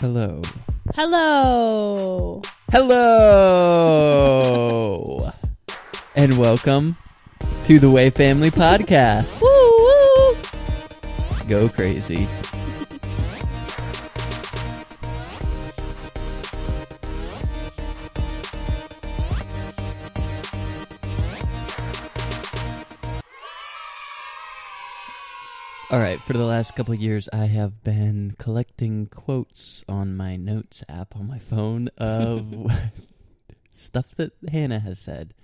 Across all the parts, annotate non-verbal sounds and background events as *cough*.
Hello. Hello. Hello. and welcome to the Way Family Podcast. Woo woo. Go crazy. The last couple years, I have been collecting quotes on my notes app on my phone of *laughs* stuff that Hannah has said.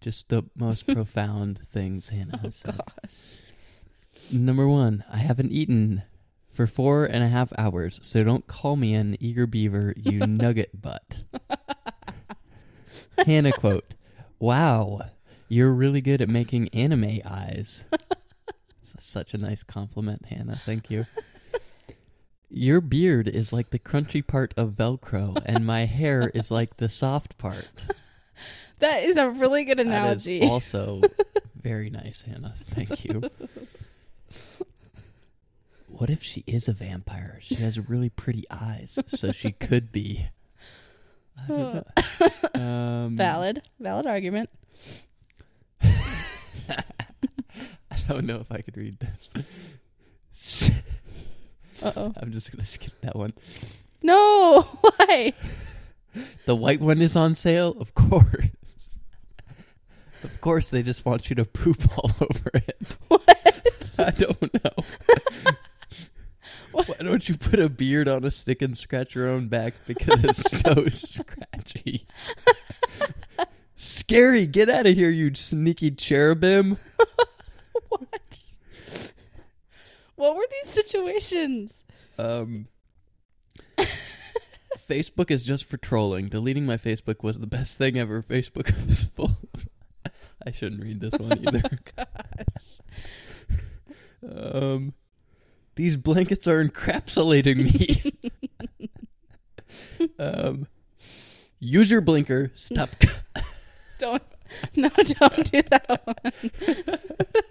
Just the most *laughs* profound things Hannah Oh has said. gosh. Number one, I haven't eaten for four and a half hours, so don't call me an eager beaver, you *laughs* nugget butt. Hannah quote, Wow, you're really good at making anime eyes. It's such a nice compliment, Hannah. Thank you. *laughs* Your beard is like the crunchy part of Velcro, and my hair is like the soft part. *laughs* That is a really good analogy. is also *laughs* very nice, Hannah. Thank you. What if she is a vampire? She has really pretty eyes, so she could be. I don't know. Um, Valid. Valid argument. *laughs* I don't know if I could read this. *laughs* Uh oh. I'm just gonna skip that one. No. *laughs* Why? The white one is on sale, of course. Of course, they just want you to poop all over it. What? I don't know. What? Why don't you put a beard on a stick and scratch your own back because it's so scratchy? Scary! Get out of here, you sneaky cherubim! What? Were these situations? Um, *laughs* Facebook is just for trolling. Deleting my Facebook was the best thing ever. Facebook *laughs* was full. *laughs* Of... I shouldn't read this one either. Gosh. Um, these blankets are encapsulating me. um, use your blinker. Stop. Don't. No, don't do that one.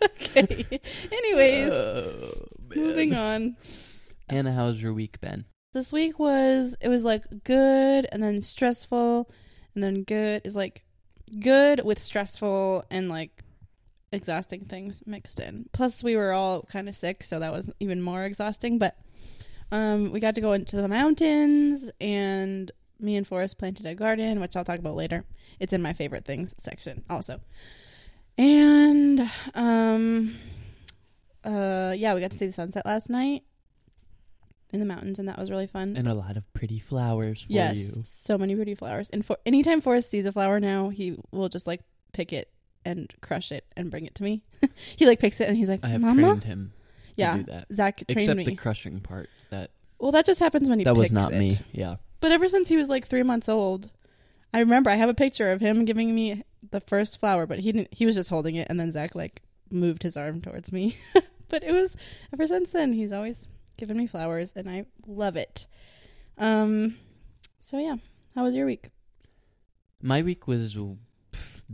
okay. Anyways, Oh, man. moving on. *laughs* Hannah, how's your week been? This week was it was like good and then stressful and then good is like good with stressful and like exhausting things mixed in. Plus we were all kind of sick, so that was even more exhausting, but um we got to go into the mountains and me and Forrest planted a garden, which I'll talk about later. It's in my favorite things section also. And um uh yeah, we got to see the sunset last night in the mountains and that was really fun. And a lot of pretty flowers for yes, you. so many pretty flowers. And for anytime Forrest sees a flower now, he will just like pick it and crush it and bring it to me. *laughs* he like picks it and he's like, I have "Mama." trained him to yeah, do that. Zach trained Except me. the crushing part. That well, that just happens when he that was not it. me. Yeah. But ever since he was like three months old, I remember I have a picture of him giving me the first flower, but he didn't. He was just holding it, and then Zach like moved his arm towards me. *laughs* but it was ever since then he's always given me flowers, and I love it. Um, so yeah, how was your week? My week was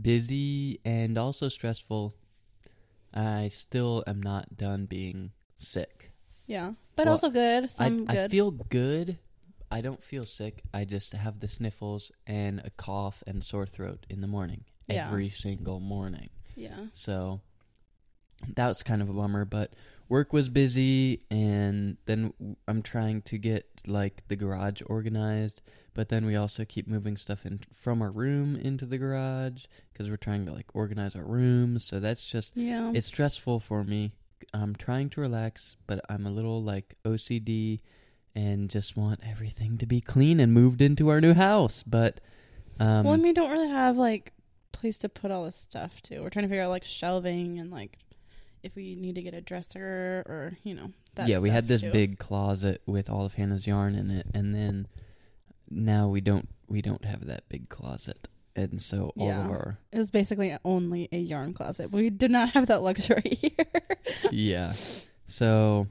busy and also stressful. I still am not done being sick. Yeah, but Well, also good. I, Some I good. feel good. I don't feel sick. I just have the sniffles and a cough and sore throat in the morning. Yeah. Every single morning. yeah. So that was kind of a bummer, but work was busy and then I'm trying to get like the garage organized, but then we also keep moving stuff in from our room into the garage cuz we're trying to like organize our rooms. So that's just Yeah. it's stressful for me. I'm trying to relax, but I'm a little like OCD and just want everything to be clean and moved into our new house, but um well, and we don't really have like place to put all this stuff too. We're trying to figure out like shelving and like if we need to get a dresser or you know that. yeah, we had this too. big closet with all of Hannah's yarn in it, and then now we don't we don't have that big closet, and so all Yeah. of our It was basically only a yarn closet. We did not have that luxury *laughs* here. yeah, so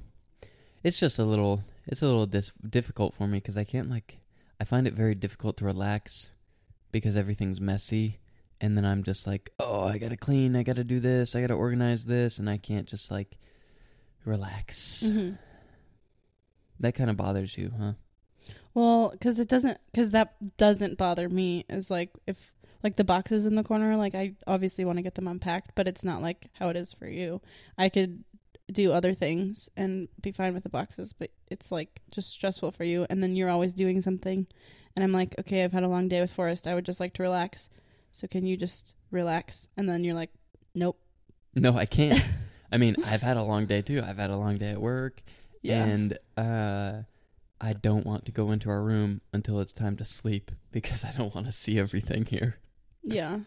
it's just a little it's a little dis- difficult for me because I can't like I find it very difficult to relax because everything's messy, and then I'm just like, oh, I gotta clean, I gotta do this, I gotta organize this, and I can't just like relax. hmm That kind of bothers you, huh? Well, because it doesn't, because that doesn't bother me. Is like if like the boxes in the corner, like I obviously want to get them unpacked, but it's not like how it is for you. I could do other things and be fine with the boxes, but it's like just stressful for you. And then you're always doing something, and I'm like, okay, I've had a long day with Forrest. I would just like to relax. So can you just relax? And then you're like, nope. No, I can't. *laughs* I mean, I've had a long day too. I've had a long day at work, Yeah. and uh, I don't want to go into our room until it's time to sleep *laughs* because I don't want to see everything here. yeah.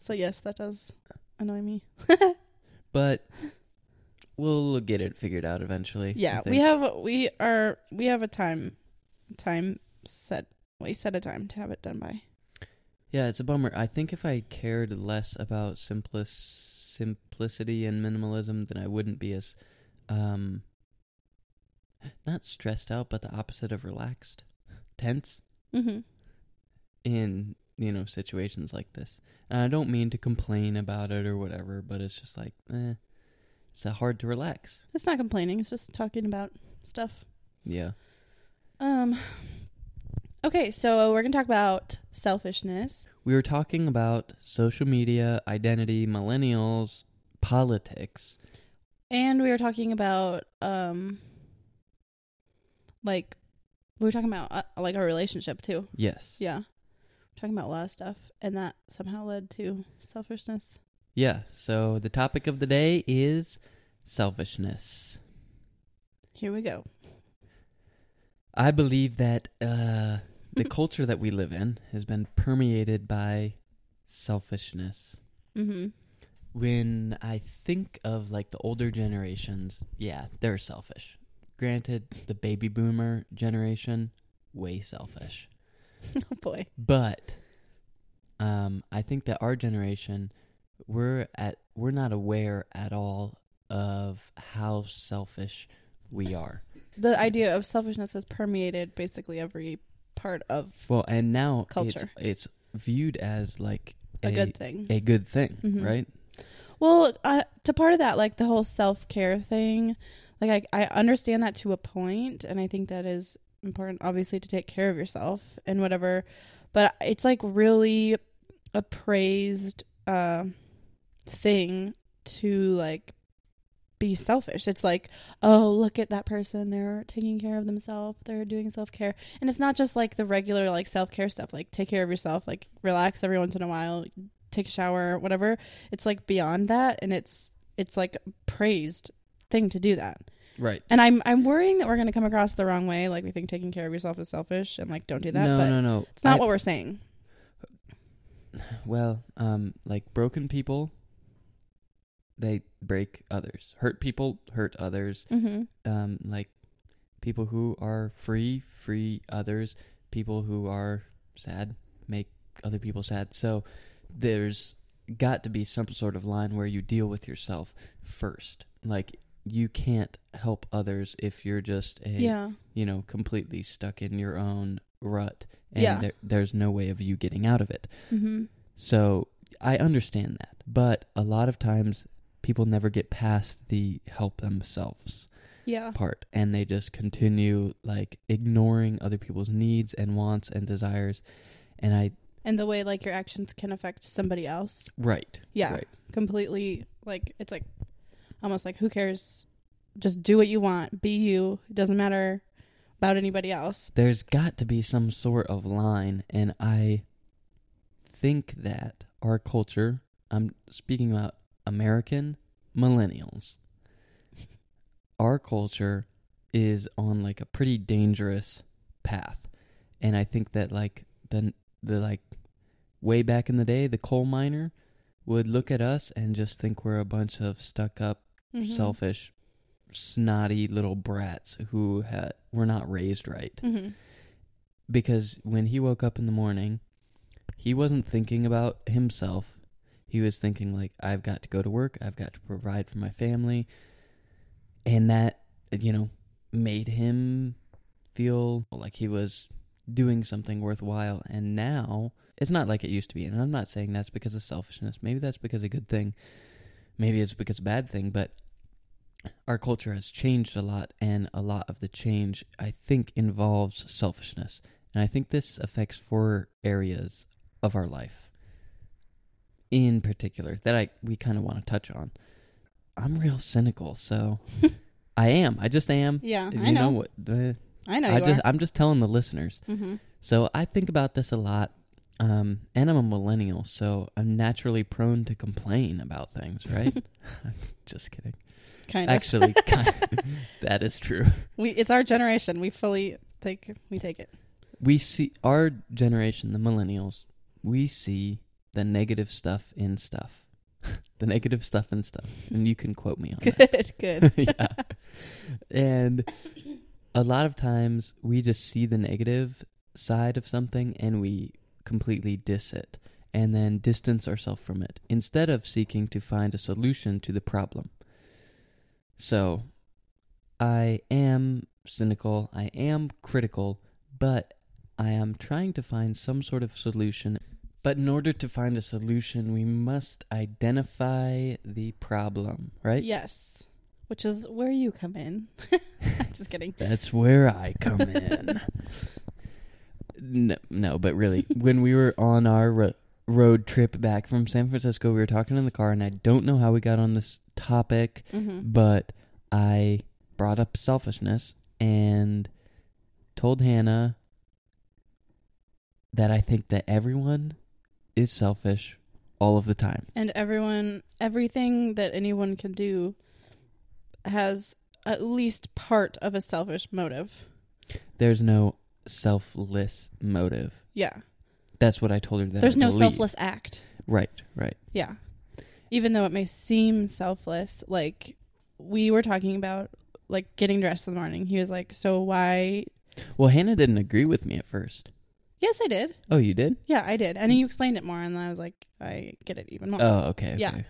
So yes, that does annoy me. *laughs* But we'll get it figured out eventually. Yeah, we have we are we have a time time set. We set a time to have it done by. Yeah, it's a bummer. I think if I cared less about simplis- simplicity and minimalism, then I wouldn't be as, um, not stressed out, but the opposite of relaxed, *laughs* tense Mm-hmm. in you know situations like this. And I don't mean to complain about it or whatever, but it's just like, eh, it's hard to relax. It's not complaining. It's just talking about stuff. Yeah. Um. Okay, so we're gonna talk about selfishness. We were talking about social media, identity, millennials, politics. And we were talking about um like we were talking about uh, like our relationship too. Yes. Yeah. Talking about a lot of stuff and that somehow led to selfishness. Yeah, so the topic of the day is selfishness. Here we go. I believe that uh, the culture that we live in has been permeated by selfishness. Mhm. When I think of like the older generations, yeah, they're selfish. Granted, the baby boomer generation, way selfish. *laughs* oh boy. But um, I think that our generation, we're at we're not aware at all of how selfish we are. The idea of selfishness has permeated basically every part of Well, and now Culture. it's it's viewed as like a, good thing. a good thing, Mhm. right? Well, uh, to part of that, like the whole self care thing, like I, I understand that to a point, and I think that is important, obviously, to take care of yourself and whatever. But it's like really a praised uh, thing to like be selfish. It's like, oh, look at that person. They're taking care of themselves. They're doing self care. And it's not just like the regular like self care stuff, like take care of yourself, like relax every once in a while, take a shower, whatever. It's like beyond that and it's it's like a praised thing to do that. Right. And I'm I'm worrying that we're gonna come across the wrong way, like we think taking care of yourself is selfish and like don't do that. no, but no, no. it's not I- what we're saying. *sighs* Well, um, like broken people, they break others. Hurt people hurt others. Mm-hmm. um, like people who are free free others people who are sad make other people sad so there's got to be some sort of line where you deal with yourself first like you can't help others if you're just a Yeah. you know completely stuck in your own rut and Yeah. there, there's no way of you getting out of it Mm-hmm. so I understand that, but a lot of times people never get past the help themselves Yeah. part and they just continue like ignoring other people's needs and wants and desires. And I And the way like your actions can affect somebody else. right. Yeah. Right. Completely like it's like almost like who cares? Just do what you want. Be you. It doesn't matter about anybody else. There's got to be some sort of line and I think that our culture, I'm speaking about American millennials. Our culture is on like a pretty dangerous path. And I think that like the the like way back in the day, the coal miner would look at us and just think we're a bunch of stuck up, Mhm. selfish, snotty little brats who had were not raised right Mhm. because when he woke up in the morning, he wasn't thinking about himself. He was thinking like I've got to go to work, I've got to provide for my family. And that, you know, made him feel like he was doing something worthwhile. And now it's not like it used to be. And I'm not saying that's because of selfishness. Maybe that's because a good thing. Maybe it's because a bad thing, but our culture has changed a lot, and a lot of the change, I think, involves selfishness. And I think this affects four areas of our life in particular that I we kind of want to touch on. I'm real cynical, so *laughs* I am. I just am. Yeah, you I know. what? uh, I know I just I'm just telling the listeners. Mm-hmm. So I think about this a lot. Um, and I'm a millennial, so I'm naturally prone to complain about things, right? I'm *laughs* *laughs* just kidding. Kind of. Actually, kind that is true. we it's our generation. We fully take we take it. We see our generation, the millennials, we see the negative stuff in stuff. *laughs* the negative stuff in stuff. And you can quote me on that. Good, good. *laughs* yeah. And a lot of times we just see the negative side of something and we completely diss it and then distance ourselves from it instead of seeking to find a solution to the problem. So, I am cynical, I am critical, but I am trying to find some sort of solution. But in order to find a solution, we must identify the problem, right? Yes. Which is where you come in. *laughs* Just kidding. That's where I come in. *laughs* no, no, but really, when we were on our ro- road trip back from San Francisco, we were talking in the car, and I don't know how we got on this topic, Mm-hmm. but I brought up selfishness and told Hannah that I think that everyone is selfish all of the time. And everyone, everything that anyone can do has at least part of a selfish motive. There's no selfless motive. Yeah. That's what I told her that There's I no believe. selfless act. Right, right. Yeah. Even though it may seem selfless, like we were talking about like getting dressed in the morning. He was like, "So why Well, Hannah didn't agree with me at first. Yes, I did. Oh, you did? Yeah, I did. And then you explained it more and then I was like, I get it even more. Oh, okay. okay. Yeah.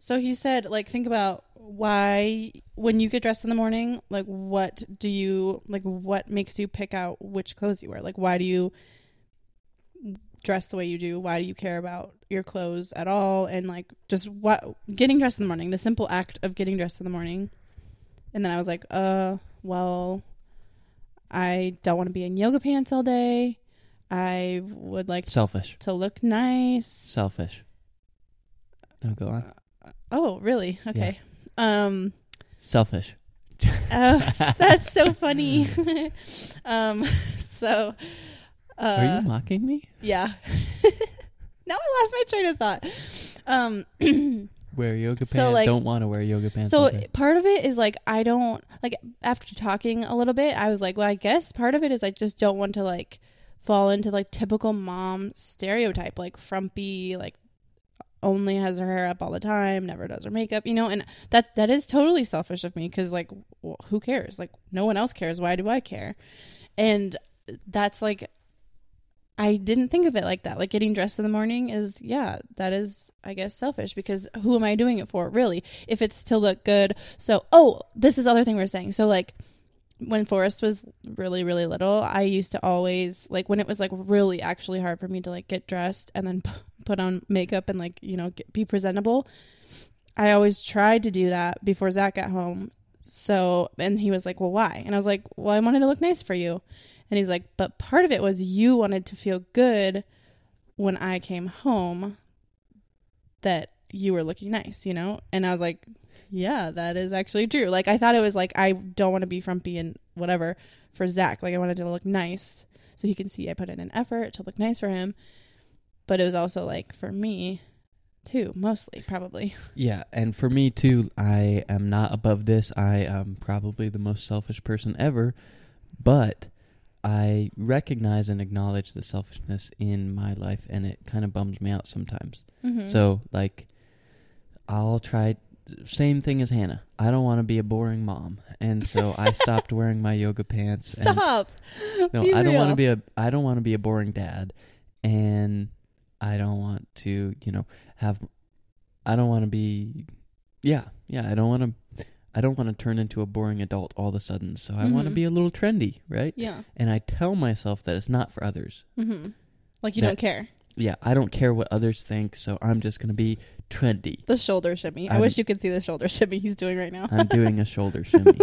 So he said, like, think about why, when you get dressed in the morning, like, what do you, like, what makes you pick out which clothes you wear? Like, why do you dress the way you do? Why do you care about your clothes at all? And, like, just what, getting dressed in the morning, the simple act of getting dressed in the morning. And then I was like, uh, well, I don't want to be in yoga pants all day. I would like Selfish. to look nice. Selfish. No, go on. Oh, really? Okay. Um Selfish. *laughs* oh, that's so funny. *laughs* um *laughs* so uh Are you mocking me? yeah. now I lost my train of thought. Um *clears throat* Wear yoga pants. So, like- don't want to wear yoga pants. so part of it is like I don't like after talking a little bit, I was like, well, I guess part of it is I just don't want to like fall into like typical mom stereotype, like frumpy, like only has her hair up all the time, never does her makeup, you know, and that that is totally selfish of me because like wh- who cares? Like no one else cares. Why do I care? And that's like I didn't think of it like that. Like getting dressed in the morning is yeah, that is I guess selfish because who am I doing it for really? If it's to look good. So, oh, this is the other thing we're saying. So like when Forrest was really really little, I used to always like when it was like really actually hard for me to like get dressed and then *laughs* p- put on makeup and like, you know, get, be presentable. I always tried to do that before Zach got home. So, and he was like, "Well, why?" And I was like, "Well, I wanted to look nice for you." And he's like, "But part of it was you wanted to feel good when I came home that you were looking nice, you know?" And I was like, "Yeah, that is actually true." Like I thought it was like I don't want to be frumpy and whatever for Zach. Like I wanted to look nice so he can see I put in an effort to look nice for him. But it was also like for me too, mostly probably. *laughs* Yeah, and for me too, I am not above this. I am probably the most selfish person ever, but I recognize and acknowledge the selfishness in my life, and it kind of bums me out sometimes. Mm-hmm. So, like, I'll try. Same thing as Hannah. I don't want to be a boring mom, and so I *laughs* stopped wearing my yoga pants. and- stop. no, Be I don't want to be a. I don't want to be a boring dad, and I don't want to, you know, have. I don't want to be. Yeah, yeah. I don't want to. I don't want to turn into a boring adult all of a sudden. So I want to be a little trendy, right? Yeah. And I tell myself that it's not for others. Mm-hmm. Like you That- don't care. Yeah, I don't care what others think, so I'm just gonna be trendy. The shoulder shimmy. I I'm- wish you could see the shoulder *laughs* shimmy he's doing right now. I'm doing a shoulder *laughs* shimmy.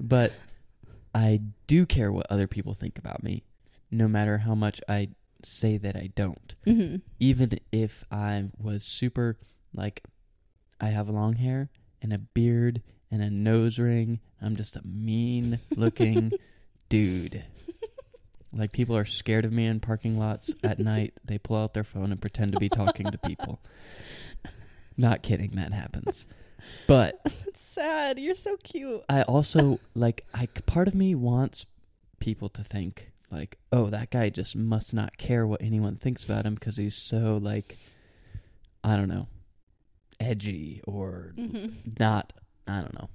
But I do care what other people think about me, no matter how much I say that I don't. hmm Even if I was super, like, I have long hair and a beard and a nose ring, I'm just a mean looking *laughs* dude. Like, people are scared of me in parking lots at *laughs* night. They pull out their phone and pretend to be talking to people. *laughs* Not kidding, that happens. But *laughs* It's sad. You're so cute. I also like I part of me wants people to think like, oh, that guy just must not care what anyone thinks about him because he's so like, I don't know, edgy or hmm not. I don't know.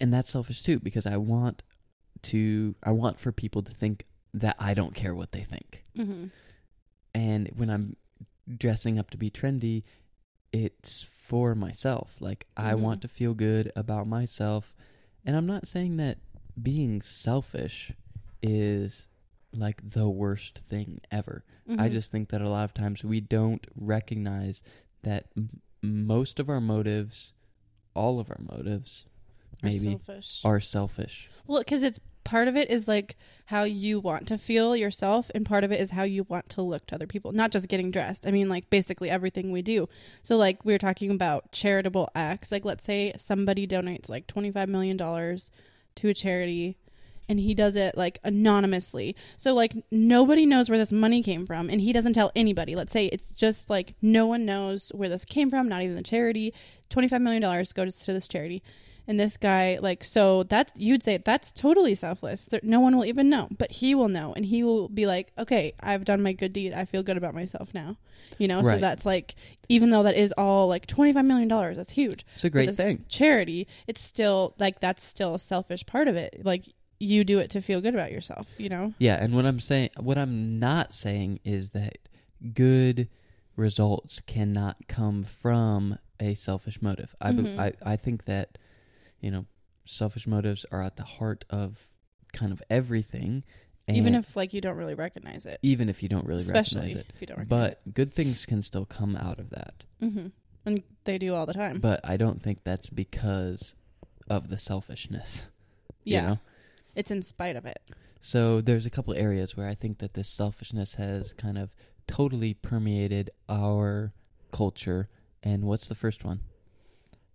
And that's selfish too because I want to. I want for people to think that I don't care what they think. hmm And when I'm dressing up to be trendy, it's for myself. Like I Mhm. want to feel good about myself. And I'm not saying that being selfish is like the worst thing ever. I Mhm. just think that a lot of times we don't recognize that m- most of our motives, all of our motives, maybe selfish. are selfish. Well, because it's part of it is like how you want to feel yourself, and part of it is how you want to look to other people. Not just getting dressed. I mean, like basically everything we do. So, like we were talking about charitable acts. Like, let's say somebody donates like twenty five million dollars to a charity. And he does it like anonymously. So, like, nobody knows where this money came from. And he doesn't tell anybody. Let's say it's just like no one knows where this came from, not even the charity. $25 million goes to this charity and this guy like so that you'd say that's totally selfless. There, no one will even know but he will know. And he will be like okay i've done my good deed. I feel good about myself now. You know so that's like even though that is all like 25 million dollars that's huge. It's a great thing. charity it's still like that's still a selfish part of it. Like you do it to feel good about yourself you know? Yeah, and what I'm saying, what I'm not saying is that good results cannot come from a selfish motive. I, Mhm. I I think that you know selfish motives are at the heart of kind of everything, and even if like you don't really recognize it even if you don't really especially recognize it. if you don't recognize But good things can still come out of that. it hmm and they do all the time But I don't think that's because of the selfishness. *laughs* you yeah know? it's in spite of it So there's a couple areas where I think that this selfishness has kind of totally permeated our culture. And what's the first one?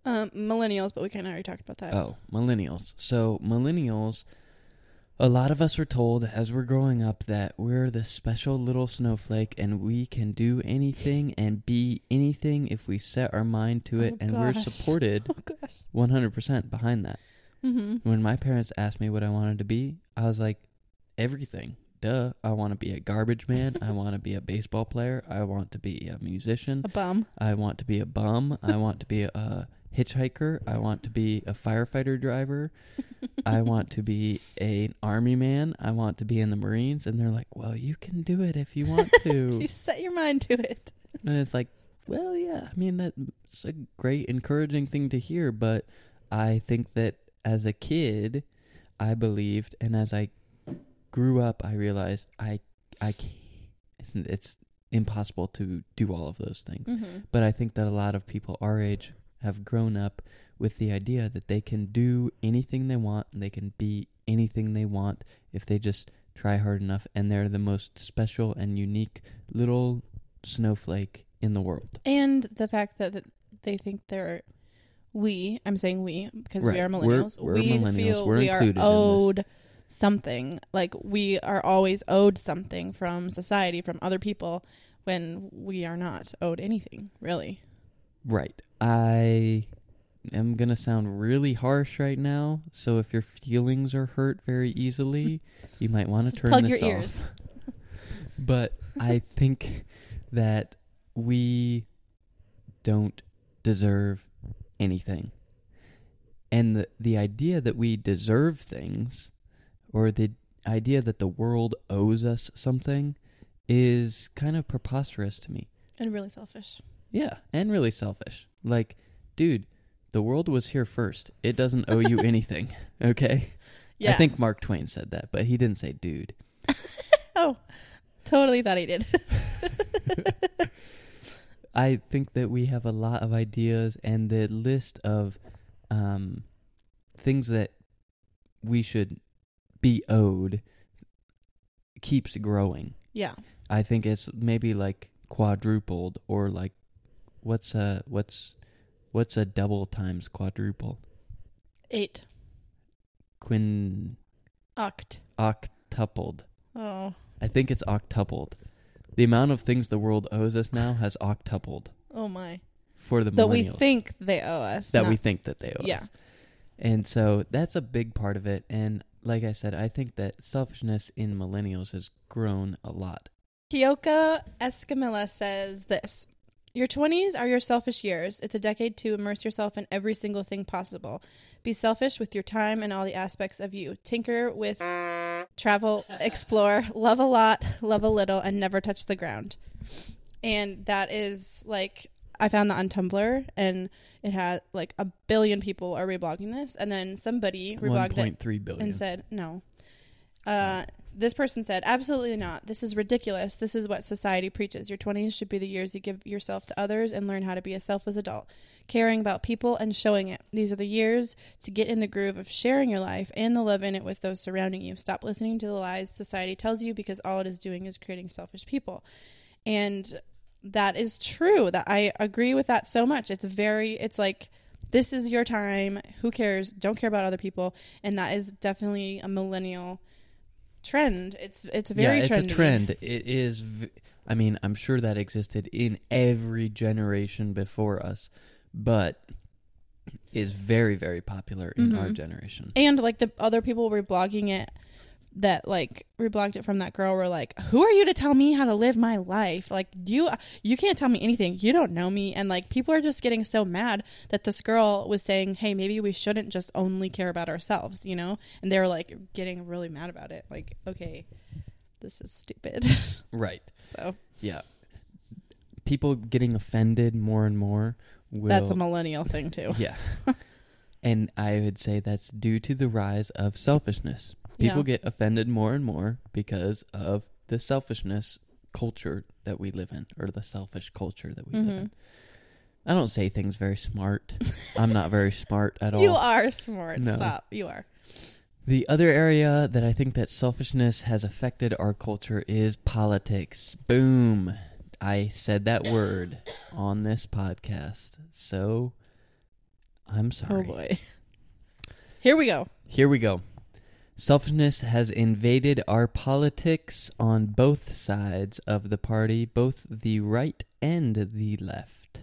Um millennials but we kind of already talked about that Oh, millennials. So millennials, a lot of us were told as we're growing up that we're the special little snowflake and we can do anything and be anything if we set our mind to it, Oh, and we're *laughs* supported oh 100% behind that. mm-hmm When my parents asked me what I wanted to be, I was like, everything. Duh. I want to be a garbage man. I want to be a baseball player. I want to be a musician. a bum I want to be a bum. I want to be a hitchhiker. I want to be a firefighter driver. *laughs* I want to be an army man. I want to be in the Marines. And they're like, well, you can do it if you want to. *laughs* you set your mind to it And it's like, well, yeah, I mean, that's a great, encouraging thing to hear. But I think that as a kid, I believed, and as I grew up, I realized I, I can't, it's impossible to do all of those things. mm-hmm. But I think that a lot of people our age have grown up with the idea that they can do anything they want and they can be anything they want if they just try hard enough and they're the most special and unique little snowflake in the world. and the fact that, that they think they're we i'm saying we because Right. we are We're- millennials we're we millennials. feel We're we are included in this. owed something like we are always owed something from society from other people when we are not owed anything really Right. I am going to sound really harsh right now, so if your feelings are hurt very easily, *laughs* you might want to turn plug this your off. ears. *laughs* but I think that we don't deserve anything. And the the idea that we deserve things or the idea that the world owes us something is kind of preposterous to me. and really selfish Yeah, and really selfish. Like, dude, the world was here first. It doesn't owe you *laughs* anything. Okay? yeah I think Mark Twain said that, but he didn't say dude. *laughs* oh totally thought he did *laughs* I think that we have a lot of ideas, and the list of um, things that we should be owed keeps growing. yeah. I think it's maybe like quadrupled, or like what's a what's what's a double times quadruple? Eight. Quin Oct. octupled. Oh. I think it's octupled. The amount of things the world owes us now has octupled Oh my. for the That we millennials. think they owe us. that we not- think that they owe Yeah. us. And so that's a big part of it. And like I said, I think that selfishness in millennials has grown a lot. Kyoka Escamilla says this Your 20s are your selfish years. It's a decade to immerse yourself in every single thing possible. Be selfish with your time and all the aspects of you. Tinker with, travel, explore, love a lot, love a little, and never touch the ground. And that is like, I found that on Tumblr, and it had like a billion people are reblogging this. And then somebody reblogged it point three billion. and said no. Uh, this person said, absolutely not. This is ridiculous. This is what society preaches. Your 20s should be the years you give yourself to others and learn how to be a selfless adult, caring about people and showing it. These are the years to get in the groove of sharing your life and the love in it with those surrounding you. Stop listening to the lies society tells you because all it is doing is creating selfish people. And that is true. That I agree with that so much. It's very it's like this is your time. Who cares? Don't care about other people. And that is definitely a millennial trend. It's it's a very yeah, it's trendy. a trend. It is. V- I mean, I'm sure that existed in every generation before us, but is very, very popular in our Mhm. generation. And like the other people were blogging it that like reblogged it from that girl were like, "Who are you to tell me how to live my life? Like you you can't tell me anything. You don't know me." And like people are just getting so mad that this girl was saying, "Hey, maybe we shouldn't just only care about ourselves," you know? And they were like getting really mad about it. Like, "Okay, this is stupid." *laughs* Right. so, Yeah. People getting offended more and more. Will, that's a millennial thing too. Yeah. *laughs* and I would say that's due to the rise of selfishness. People Yeah. get offended more and more because of the selfishness culture that we live in, or the selfish culture that we live Mhm. in. I don't say things very smart. I'm not very smart at *laughs* all. You are smart. No. Stop. You are. The other area that I think that selfishness has affected our culture is politics. Boom. I said that word *coughs* on this podcast. So I'm sorry. Oh boy. Here we go. Here we go. Selfishness has invaded our politics on both sides of the party, both the right and the left.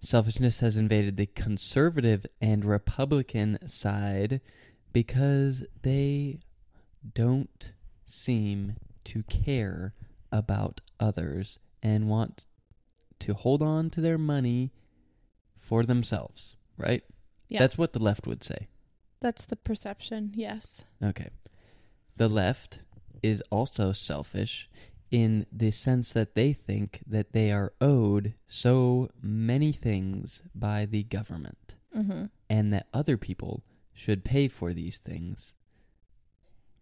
Selfishness has invaded the conservative and Republican side because they don't seem to care about others and want to hold on to their money for themselves, right? Yeah. That's what the left would say. That's the perception. Yes. Okay. The left is also selfish in the sense that they think that they are owed so many things by the government Mm-hmm. and that other people should pay for these things.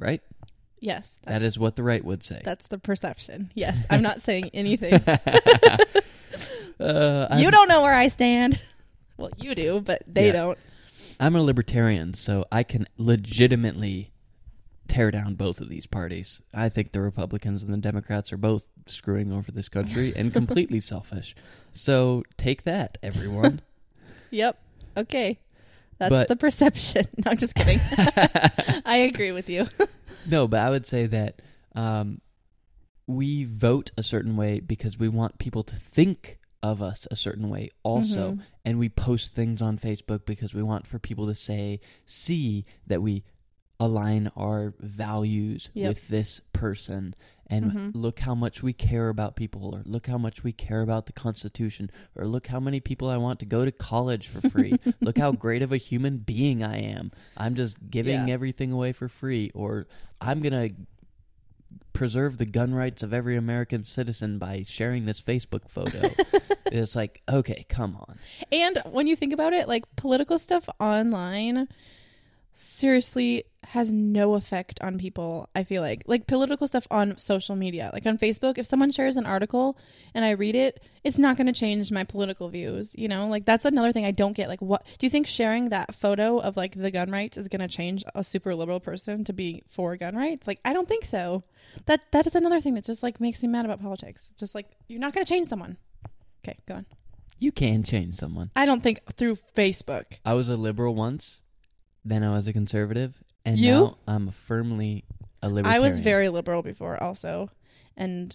Right? Yes. That is what the right would say. That's the perception. Yes. I'm not saying *laughs* anything. uh, *laughs* you don't know where I stand. Well, you do, but they Yeah. don't. I'm a libertarian, so I can legitimately tear down both of these parties. I think the Republicans and the Democrats are both screwing over this country *laughs* and completely selfish. So take that, everyone. *laughs* Yep. Okay. That's But- the perception. *laughs* No, I'm just kidding. I agree with you. no, but I would say that um, we vote a certain way because we want people to think of us a certain way also Mhm. and we post things on Facebook because we want for people to say see that we align our values Yep. with this person and Mhm. look how much we care about people or look how much we care about the constitution or look how many people I want to go to college for free *laughs* look how great of a human being I am I'm just giving Yeah. everything away for free or I'm going to preserve the gun rights of every American citizen by sharing this Facebook photo. *laughs* It's like okay come on. And when you think about it, like political stuff online, seriously has no effect on people i feel like. Like political stuff on social media. Like on facebook if someone shares an article and i read it it's not going to change my political views you know? Like that's another thing i don't get. Like what do you think sharing that photo of like the gun rights is going to change a super liberal person to be for gun rights? Like i don't think so. That that is another thing that just like makes me mad about politics. Just like you're not going to change someone. Okay go on. You can change someone. i don't think through facebook. I was a liberal once, then I was a conservative, and You? now I'm firmly a libertarian. I was very liberal before, also, and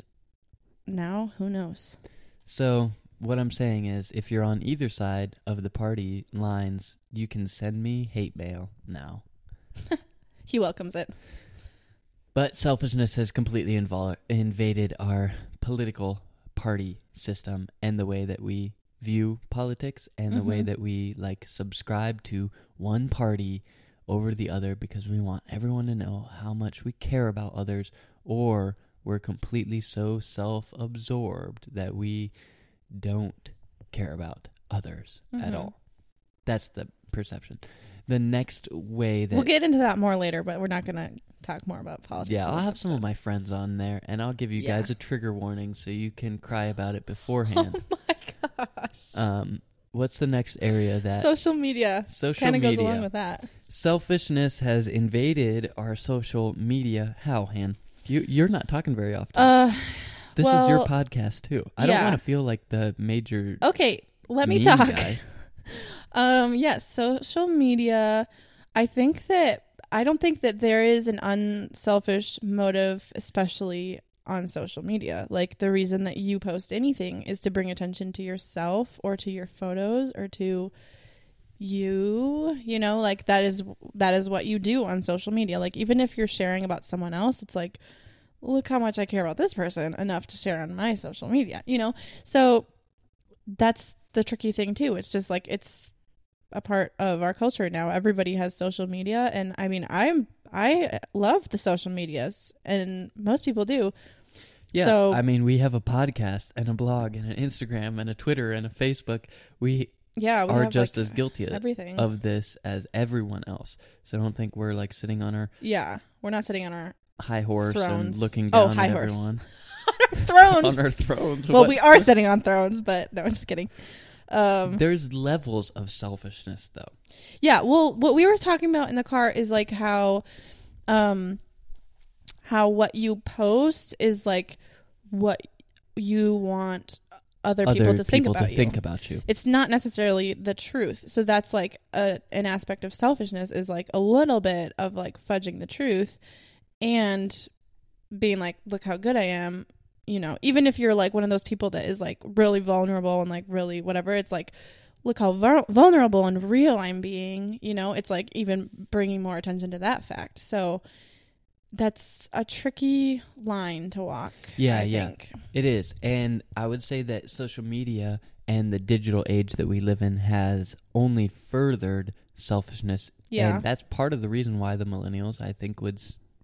now who knows? So what I'm saying is, if you're on either side of the party lines, you can send me hate mail now. *laughs* He welcomes it. But selfishness has completely invol- invaded our political party system and the way that we view politics and the way Mhm. that we like subscribe to one party over the other because we want everyone to know how much we care about others or we're completely so self-absorbed that we don't care about others at Mhm. all. That's the perception. The next way that We'll get into that more later, but we're not going to talk more about politics. yeah, I'll have some of my friends on there, and I'll give you Yeah. guys a trigger warning so you can cry about it *laughs* beforehand. Oh my gosh! um, what's the next area that Social media social kind of media goes along with that. selfishness has invaded our social media? How, Han? You you're not talking very often. Uh, this is your well, podcast too. I don't yeah. want to feel like the major. okay, let me mean talk. guy. *laughs* Um, yes, social media. I think that I don't think that there is an unselfish motive, especially on social media. Like the reason that you post anything is to bring attention to yourself or to your photos or to you you know like that is that is what you do on social media like even if you're sharing about someone else it's like look how much i care about this person enough to share on my social media you know so that's the tricky thing too it's just like it's a part of our culture now everybody has social media and i mean i'm i love the social medias and most people do Yeah, So- I mean, we have a podcast and a blog and an Instagram and a Twitter and a Facebook. We yeah we are just like, as guilty of, everything of this as everyone else. So I don't think we're like sitting on our yeah we're not sitting on our high horse and Thrones. looking Oh, down high at horse. everyone *laughs* thrones *laughs* on our thrones. well What- we are sitting on thrones but no i'm just kidding um There's levels of selfishness, though. Yeah, well, what we were talking about in the car is like how, um, how what you post is like what you want other, people to think about to you. think about you. it's not necessarily the truth. So that's like a, an aspect of selfishness is like a little bit of like fudging the truth and being like, look how good I am. You know, even if you're like one of those people that is like really vulnerable and like really whatever, it's like, look how vul- vulnerable and real I'm being. You know, it's like even bringing more attention to that fact. So that's a tricky line to walk. Yeah, I yeah. think. It is. And I would say that social media and the digital age that we live in has only furthered selfishness. Yeah. And that's part of the reason why the millennials, I think, would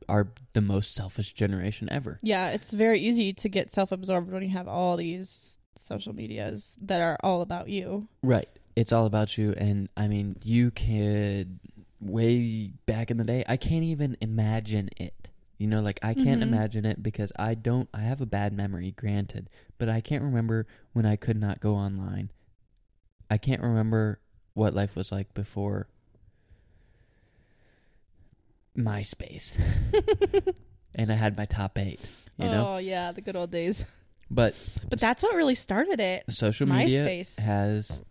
are the most selfish generation ever. Yeah, it's very easy to get self absorbed when you have all these social medias that are all about you. Right. It's all about you. And I mean, you could, way back in the day, I can't even imagine it. You know, like I can't Mhm. imagine it because I don't, I have a bad memory, granted, but I can't remember when I could not go online. I can't remember what life was like before MySpace. *laughs* and I had my top eight, you know? Oh yeah, the good old days. But But that's what really started it. social media MySpace. has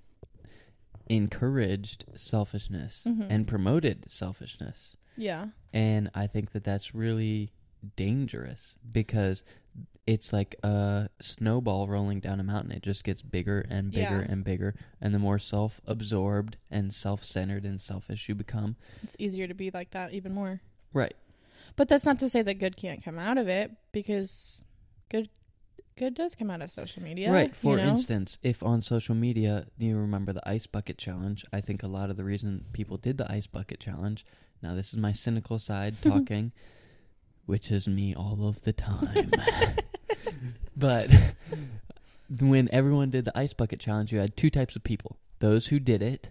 encouraged selfishness Mhm. and promoted selfishness Yeah. and i think that that's really dangerous because it's like a snowball rolling down a mountain it just gets bigger and bigger Yeah. and bigger and the more self-absorbed and self-centered and selfish you become It's easier to be like that even more. right But that's not to say that good can't come out of it because good good does come out of social media. right for you know? instance if on social media you remember the ice bucket challenge i think a lot of the reason people did the ice bucket challenge now this is my cynical side *laughs* talking which is me all of the time *laughs* *laughs* but when everyone did the ice bucket challenge you had two types of people those who did it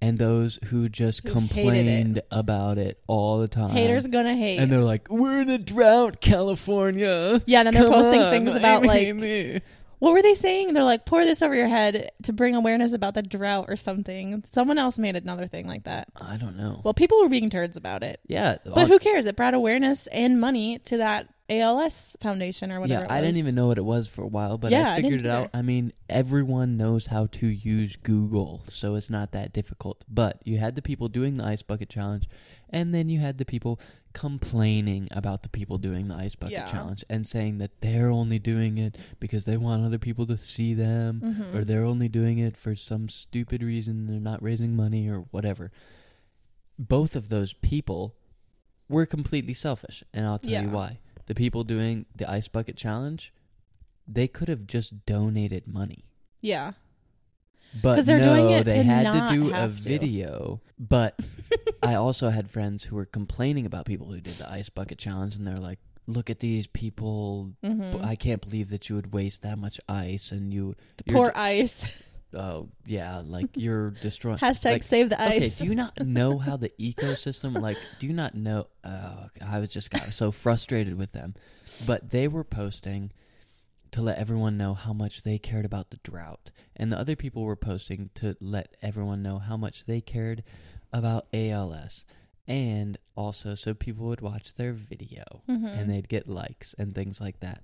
and those who just Who hated it. complained about it all the time. Haters gonna hate. and they're like, "We're in a drought, California." yeah, and then they're Come posting on, things *laughs* about I like what were they saying? They're like pour this over your head to bring awareness about the drought or something. Someone else made another thing like that. I don't know. Well, people were being turds about it, yeah, but who cares? It brought awareness and money to that ALS foundation or whatever. yeah, I didn't even know what it was for a while, but Yeah, I I figured didn't it out. I mean, everyone knows how to use Google, so it's not that difficult. But you had the people doing the ice bucket challenge, and then you had the people complaining about the people doing the ice bucket Yeah. challenge and saying that they're only doing it because they want other people to see them, Mhm. or they're only doing it for some stupid reason. They're not raising money or whatever. Both of those people were completely selfish, and I'll tell you why. The people doing the ice bucket challenge, they could have just donated money. Yeah. But they're no, doing it they to had not to do a have to. video. But *laughs* I also had friends who were complaining about people who did the ice bucket challenge, and they're like, "Look at these people! B- I can't believe that you would waste that much ice, and you, you're Pour d- ice. Oh yeah, like you're *laughs* destroying." Hashtag like, save the ice. Okay, do you not know *laughs* how the ecosystem like do you not know oh, I was just got so frustrated with them. But they were posting to let everyone know how much they cared about the drought. And the other people were posting to let everyone know how much they cared about ALS. And also so people would watch their video Mhm. and they'd get likes and things like that.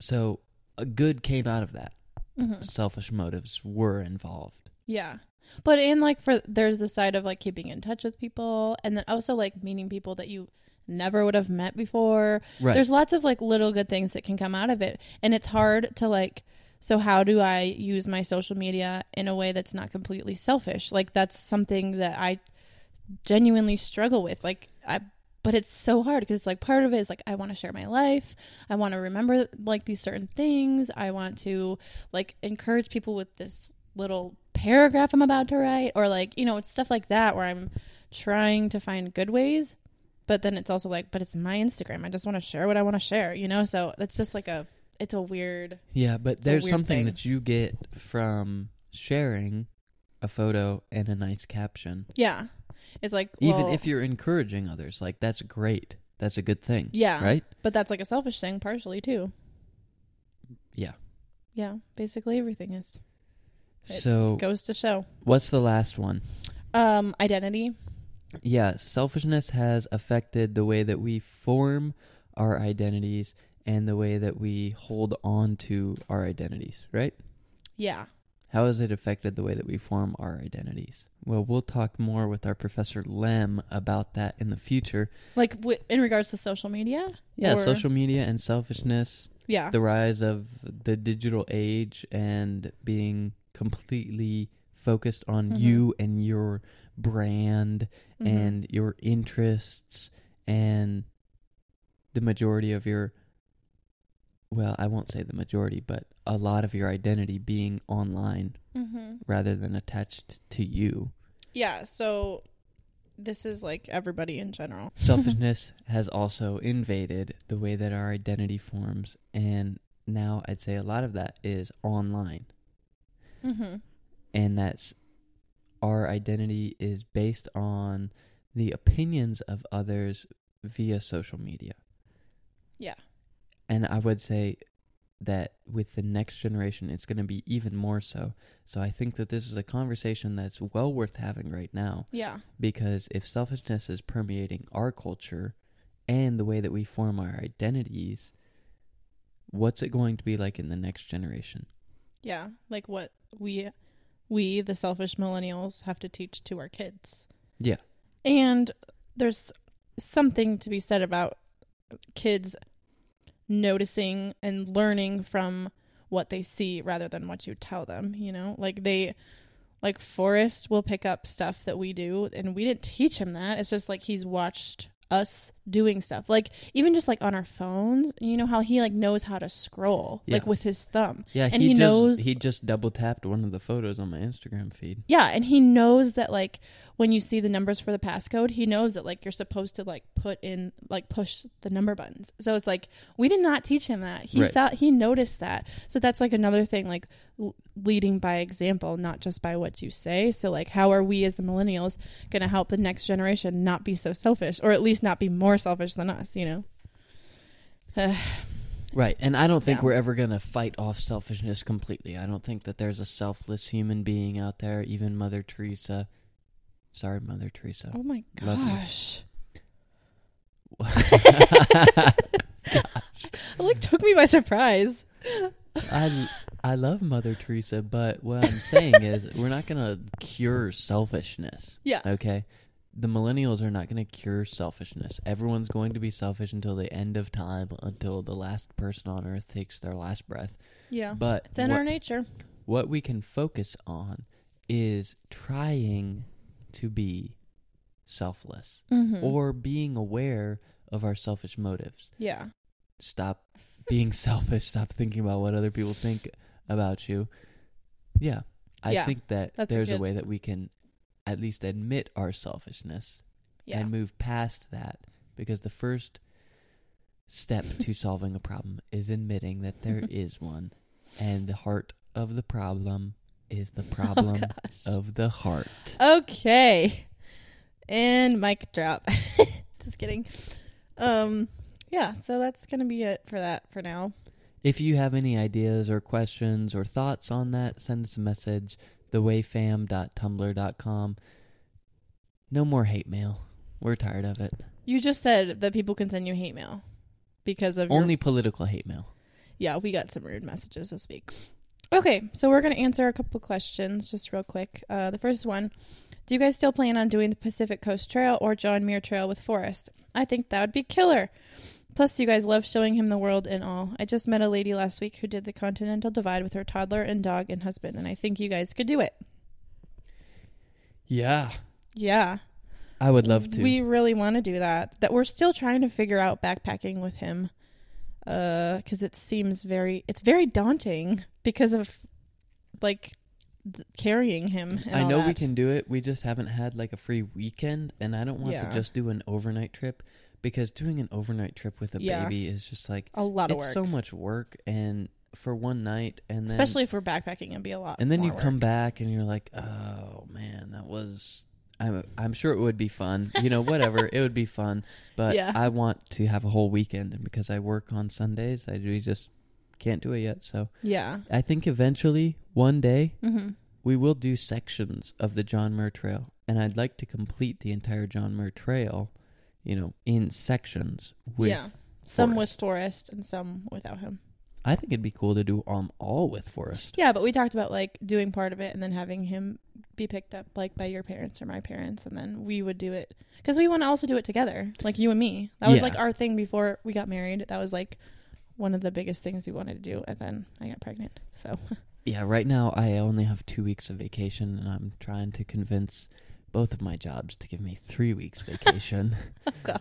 So a good came out of that. Mhm. Selfish motives were involved. Yeah. But in like for there's the side of like keeping in touch with people and then also like meeting people that you never would have met before. Right. There's lots of like little good things that can come out of it. And it's hard to like so how do I use my social media in a way that's not completely selfish? Like that's something that I genuinely struggle with. Like I but it's so hard because it's like part of it is like I want to share my life. I want to remember like these certain things. I want to like encourage people with this little paragraph I'm about to write or like, you know, it's stuff like that where I'm trying to find good ways. But then it's also like, but it's my Instagram. I just want to share what I want to share, you know? So it's just like a it's a weird Yeah, but there's something thing. that you get from sharing a photo and a nice caption. yeah. It's like Even well, if you're encouraging others, like that's great. That's a good thing. Yeah. Right? but that's like a selfish thing partially too. Yeah. Yeah, basically everything is It So, goes to show. what's the last one? Um identity. Yeah, selfishness has affected the way that we form our identities and the way that we hold on to our identities, right? Yeah. How has it affected the way that we form our identities? Well, we'll talk more with our professor Lem about that in the future. Like w- in regards to social media? Yeah, Or- social media and selfishness, Yeah. the rise of the digital age and being completely focused on Mhm. you and your brand Mhm. and your interests and the majority of your well, I won't say the majority, but a lot of your identity being online Mhm. rather than attached to you. Yeah, so this is like everybody in general. *laughs* Selfishness has also invaded the way that our identity forms and now I'd say a lot of that is online. Mhm. and that's our identity is based on the opinions of others via social media. Yeah. And I would say that with the next generation, it's going to be even more so. So I think that this is a conversation that's well worth having right now Yeah. because if selfishness is permeating our culture and the way that we form our identities, what's it going to be like in the next generation? Yeah, like what we we the selfish millennials have to teach to our kids. Yeah. And there's something to be said about kids noticing and learning from what they see rather than what you tell them, you know? Like they like Forrest will pick up stuff that we do and we didn't teach him that. It's just like he's watched us doing stuff. Like even just like on our phones, you know how he like knows how to scroll like with his thumb. Yeah, And he, he just, knows- he just double tapped one of the photos on my Instagram feed. Yeah, and he knows that like when you see the numbers for the passcode, he knows that like you're supposed to like put in like push the number buttons. So it's like we did not teach him that. He Right. saw he noticed that. So that's like another thing like l- leading by example, not just by what you say. So like how are we as the millennials going to help the next generation not be so selfish or at least not be more selfish than us, you know? *sighs* Right, and I don't think Yeah. we're ever gonna fight off selfishness completely. I don't think that there's a selfless human being out there. Even Mother Teresa. Sorry, Mother Teresa. oh my you. gosh. *laughs* *laughs* It like took me by surprise. I I love Mother Teresa, but what I'm saying is we're not gonna cure selfishness. *laughs* Yeah. Okay, the millennials are not gonna cure selfishness. Everyone's going to be selfish until the end of time, until the last person on earth takes their last breath. Yeah. But It's in what- our nature. what we can focus on is trying to be selfless Mm-hmm. or being aware of our selfish motives. yeah. Stop being *laughs* selfish. Stop thinking about what other people think about you. Yeah. I Yeah, think that that's a there's a, way that we can at least admit our selfishness Yeah. and move past that because the first step *laughs* to solving a problem is admitting that there *laughs* is one and the heart of the problem is the *laughs* problem oh, of the heart. Okay. And mic drop. Just kidding. Um yeah, so that's going to be it for that for now. If you have any ideas or questions or thoughts on that, send us a message thewayfam.tumblr.com. No more hate mail. We're tired of it. You just said that people can send you hate mail because of your- Only political hate mail. Yeah, we got some rude messages this week. Okay, so we're going to answer a couple questions just real quick. Uh, the first one Do you guys still plan on doing the Pacific Coast Trail or John Muir Trail with Forrest? I think that would be killer. Plus, you guys love showing him the world and all. I just met a lady last week who did the Continental Divide with her toddler and dog and husband, and I think you guys could do it. Yeah. Yeah. I would love to. We really want to do that. That we're still trying to figure out backpacking with him, uh, because it seems very it's very daunting because of like th- carrying him. And I know we can do it. We just haven't had like a free weekend, and I don't want Yeah. to just do an overnight trip because doing an overnight trip with a Yeah. baby is just like a lot of it's work, so much work, and for one night, and then especially if we're backpacking. It'd be a lot. and then you more come back and you're like, oh man, that was. I'm I'm sure it would be fun. You know, whatever, it would be *laughs* fun. But Yeah. I want to have a whole weekend, and because I work on Sundays, I we just can't do it yet. So Yeah. I think eventually, one day, hmm we will do sections of the John Muir Trail, and I'd like to complete the entire John Muir Trail, you know, in sections. With, yeah. Some with Forrest. Forrest and some without him. I think it'd be cool to do um all with Forrest. Yeah, but we talked about like doing part of it and then having him be picked up like by your parents or my parents, and then we would do it because we want to also do it together, like you and me. That was Yeah. like our thing before we got married. That was like one of the biggest things we wanted to do, and then I got pregnant. So *laughs* Yeah, right now I only have two weeks of vacation, and I'm trying to convince both of my jobs to give me three weeks vacation *laughs* oh gosh,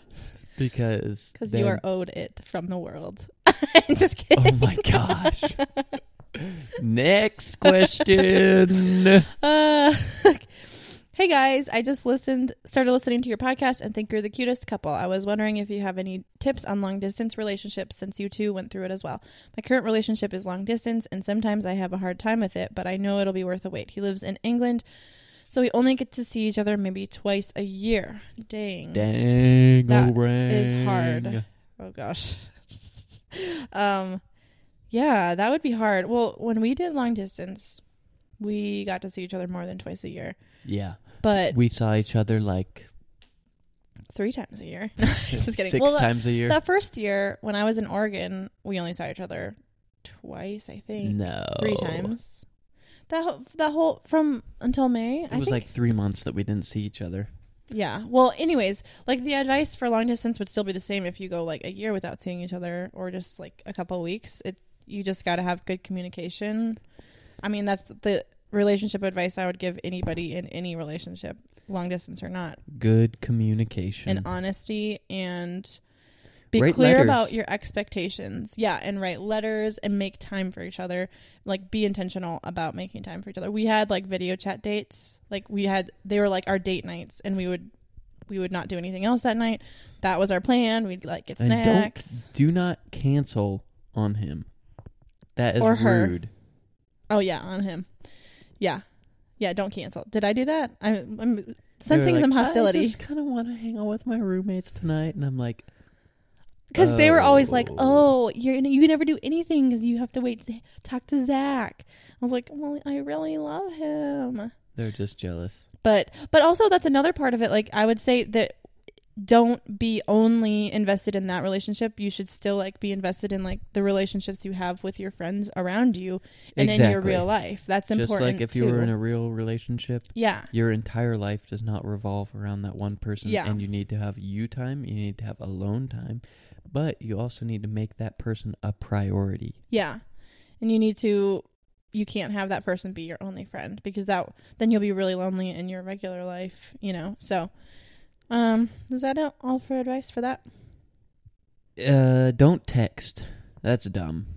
because because you are owed it from the world. *laughs* Just kidding. Oh my gosh. *laughs* Next question. Uh, hey guys, I just listened, started listening to your podcast, and think you're the cutest couple. I was wondering if you have any tips on long distance relationships since you two went through it as well. My current relationship is long distance, and sometimes I have a hard time with it, but I know it'll be worth the wait. He lives in England, so we only get to see each other maybe twice a year. Dang. Dang, That is hard. Oh gosh. *laughs* um yeah, that would be hard. Well, when we did long distance, we got to see each other more than twice a year. Yeah, But we saw each other like three times a year. *laughs* *laughs* Just kidding. six Well, times a year. That first year when I was in Oregon, we only saw each other twice, I think. no, Three times. That whole, that whole from until May. It I was think, like three months that we didn't see each other. yeah. Well, anyways, like the advice for long distance would still be the same if you go like a year without seeing each other or just like a couple weeks. It you just got to have good communication. I mean, that's the relationship advice I would give anybody in any relationship, long distance or not, Good communication. and honesty and be Write clear letters. about your expectations. Yeah, and write letters and make time for each other. Like be intentional about making time for each other. We had like video chat dates. Like we had they were like our date nights and we would we would not do anything else that night. That was our plan. We'd like get And don't snacks. Do not cancel on him. That is Or her. rude. Oh yeah, on him. Yeah. Yeah, don't cancel. Did I do that? I, I'm sensing like, some hostility. I just kind of want to hang out with my roommates tonight, and I'm like, Because they were always like, Oh. "Oh, you're you never do anything because you have to wait to talk to Zach." I was like, "Well, I really love him," they're just jealous. but but also that's another part of it. Like I would say that don't be only invested in that relationship. You should still like be invested in like the relationships you have with your friends around you and in your real life. That's Just important. like if you were in a real relationship, yeah your entire life does not revolve around that one person, Yeah. and you need to have you time. You need to have alone time, but you also need to make that person a priority. Yeah. And you need to you can't have that person be your only friend because that then you'll be really lonely in your regular life, you know. So um is that all for advice for that? Uh, don't text. That's dumb.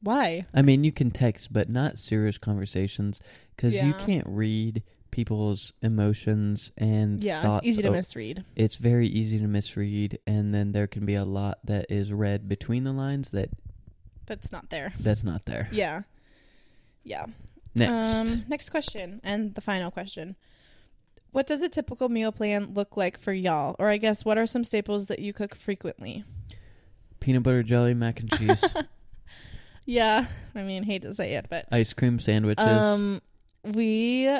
Why? I mean, you can text, but not serious conversations because you can't read people's emotions and Yeah, it's easy to o- misread. It's very easy to misread, and then there can be a lot that is read between the lines that that's not there. that's not there. Yeah. Yeah. Next, Um next question and the final question. What does a typical meal plan look like for y'all? Or I guess what are some staples that you cook frequently? peanut butter jelly, mac and cheese, *laughs* Yeah. I mean, hate to say it, but ice cream sandwiches. Um, we,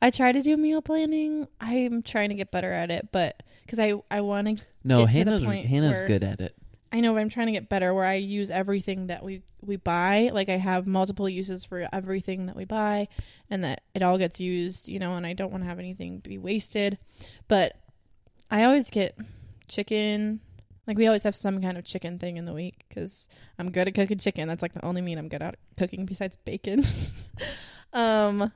I try to do meal planning. I'm trying to get better at it, but because I I want to, no, to Hannah's Hannah's good at it. I know, but I'm trying to get better where I use everything that we we buy. Like I have multiple uses for everything that we buy, and that it all gets used. You know, and I don't want to have anything be wasted. But I always get chicken. Like we always have some kind of chicken thing in the week because I'm good at cooking chicken. That's like the only meat I'm good at cooking besides bacon. *laughs* um,